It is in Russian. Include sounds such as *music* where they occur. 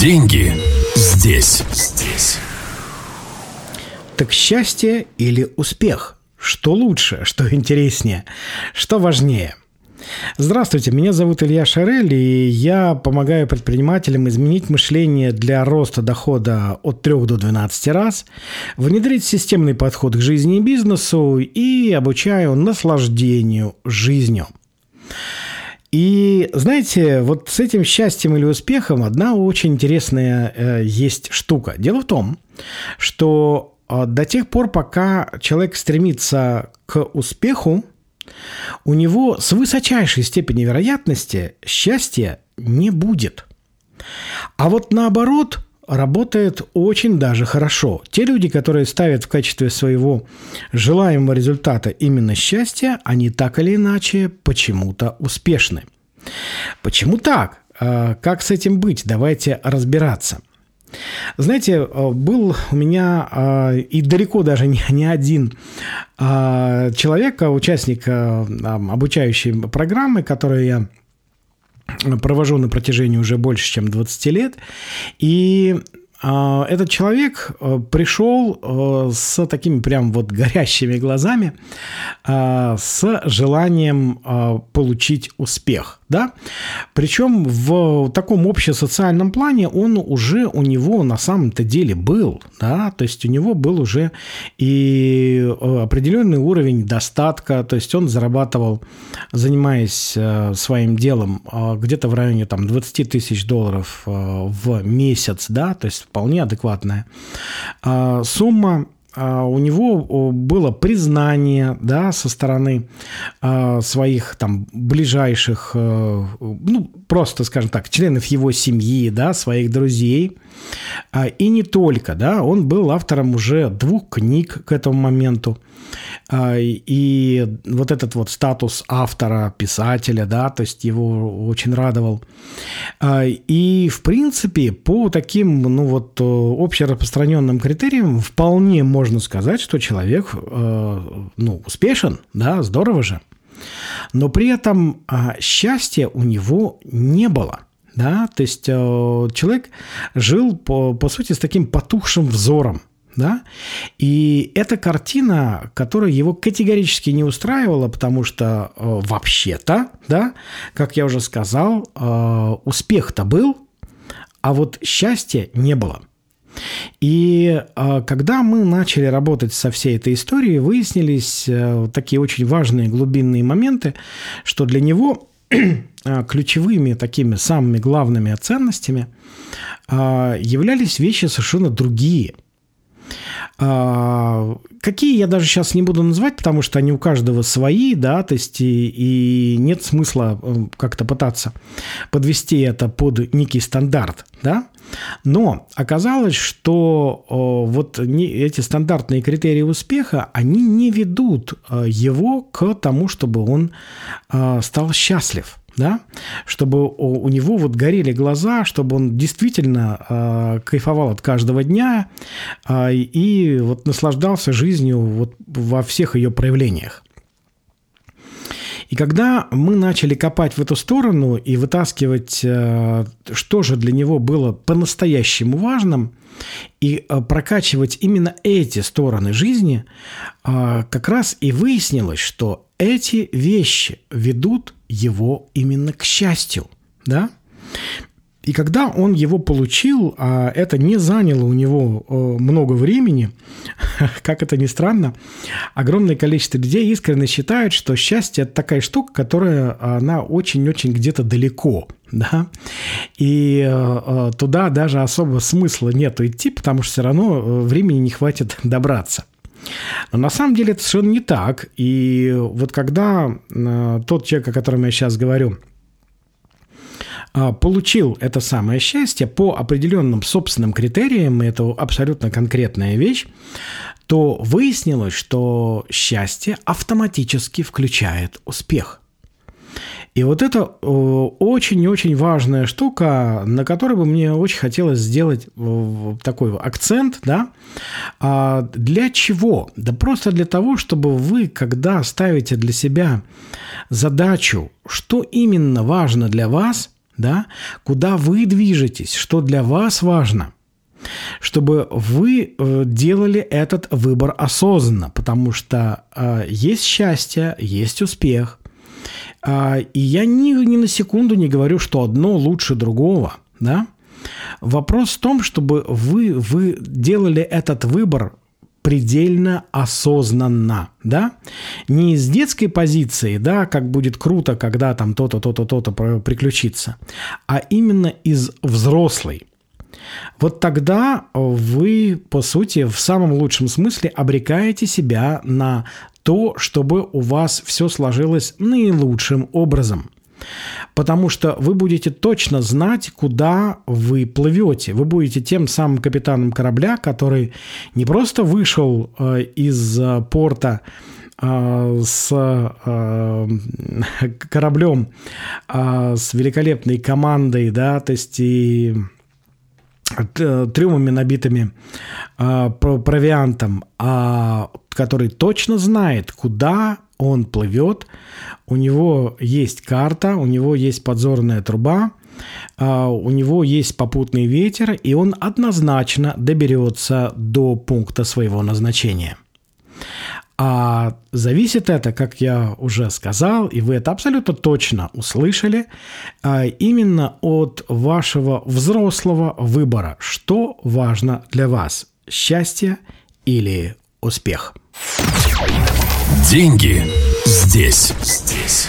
Деньги здесь. Здесь. Так счастье или успех? Что лучше, что интереснее, что важнее? Здравствуйте, меня зовут Илья Шарель, и я помогаю предпринимателям изменить мышление для роста дохода от 3 до 12 раз, внедрить системный подход к жизни и бизнесу и обучаю наслаждению жизнью. И знаете, вот с этим счастьем или успехом одна очень интересная э, есть штука. Дело в том, что э, до тех пор, пока человек стремится к успеху, у него с высочайшей степенью вероятности счастья не будет. А вот наоборот, работает очень даже хорошо. Те люди, которые ставят в качестве своего желаемого результата именно счастье, они так или иначе почему-то успешны. Почему так? А, как с этим быть? Давайте разбираться. Знаете, был у меня а, и далеко даже *laughs* не, не один а, человек, участник обучающей программы, которую я провожу на протяжении уже больше, чем 20 лет. И этот человек э, пришел э, с такими прям вот горящими глазами, а, с желанием а, получить успех да, причем в таком общесоциальном плане он уже у него на самом-то деле был, да, то есть у него был уже и э, определенный уровень достатка, то есть он зарабатывал, занимаясь э, своим делом, э, где-то в районе там 20 тысяч долларов в месяц, да, то есть вполне адекватная. Сумма, а, у него было признание да, со стороны а, своих там ближайших, э, ну, просто, скажем так, членов его семьи, да, своих друзей. А, и не только, да, он был автором уже двух книг к этому моменту. И вот этот вот статус автора, писателя, да, то есть его очень радовал. И, в принципе, по таким, ну вот, общераспространенным критериям вполне можно сказать, что человек, э, ну, успешен, да, здорово же. Но при этом счастья у него не было – да, то есть э, человек жил, по, по сути, с таким потухшим взором, да, и эта картина, которая его категорически не устраивала, потому что э, вообще-то, да, как я уже сказал, э, успех-то был, а вот счастья не было. И э, когда мы начали работать со всей этой историей, выяснились э, такие очень важные глубинные моменты, что для него *clears throat* А, ключевыми такими самыми главными ценностями а, являлись вещи совершенно другие. А, какие я даже сейчас не буду называть, потому что они у каждого свои, да, то есть и, и нет смысла э, как-то пытаться подвести это под некий стандарт, да. Но оказалось, что вот эти стандартные критерии успеха, они не ведут э, его к тому, чтобы он стал счастлив – да, чтобы у, него вот горели глаза, чтобы он действительно э, кайфовал от каждого дня э, и вот наслаждался жизнью вот во всех ее проявлениях. И когда мы начали копать в эту сторону и вытаскивать, э, что же для него было по-настоящему важным, и э, прокачивать именно эти стороны жизни, э, как раз и выяснилось, что эти вещи ведут его именно к счастью, да? И когда он его получил, а это не заняло у него много времени, *laughs* как это ни странно, огромное количество людей искренне считают, что счастье – это такая штука, которая, она очень-очень где-то далеко, да, и э, э, туда даже особо смысла нету идти, потому что все равно времени не хватит добраться. Но на самом деле это совершенно не так. И вот когда тот человек, о котором я сейчас говорю, получил это самое счастье по определенным собственным критериям, и это абсолютно конкретная вещь, то выяснилось, что счастье автоматически включает успех. И вот это очень-очень важная штука, на которой бы мне очень хотелось сделать такой акцент, да. А для чего? Да просто для того, чтобы вы, когда ставите для себя задачу, что именно важно для вас – да, куда вы движетесь, что для вас важно, чтобы вы э, делали этот выбор осознанно, потому что э, есть счастье, есть успех. Э, и я ни, ни на секунду не говорю, что одно лучше другого, да. Вопрос в том, чтобы вы, вы делали этот выбор предельно осознанно, да, не из детской позиции, да, как будет круто, когда там то-то, то-то, то-то приключится, а именно из взрослой. Вот тогда вы, по сути, в самом лучшем смысле обрекаете себя на то, чтобы у вас все сложилось наилучшим образом – Потому что вы будете точно знать, куда вы плывете. Вы будете тем самым капитаном корабля, который не просто вышел э, из э, порта э, с *laughs* кораблем, с великолепной командой, да, то есть и трюмами, набитыми провиантом, а который точно знает, куда он плывет, у него есть карта, у него есть подзорная труба, а, у него есть попутный ветер, и он однозначно доберется до пункта своего назначения. А зависит это, как я уже сказал, и вы это абсолютно точно услышали, а, именно от вашего взрослого выбора, что важно для вас – счастье или успех. Деньги здесь. Здесь.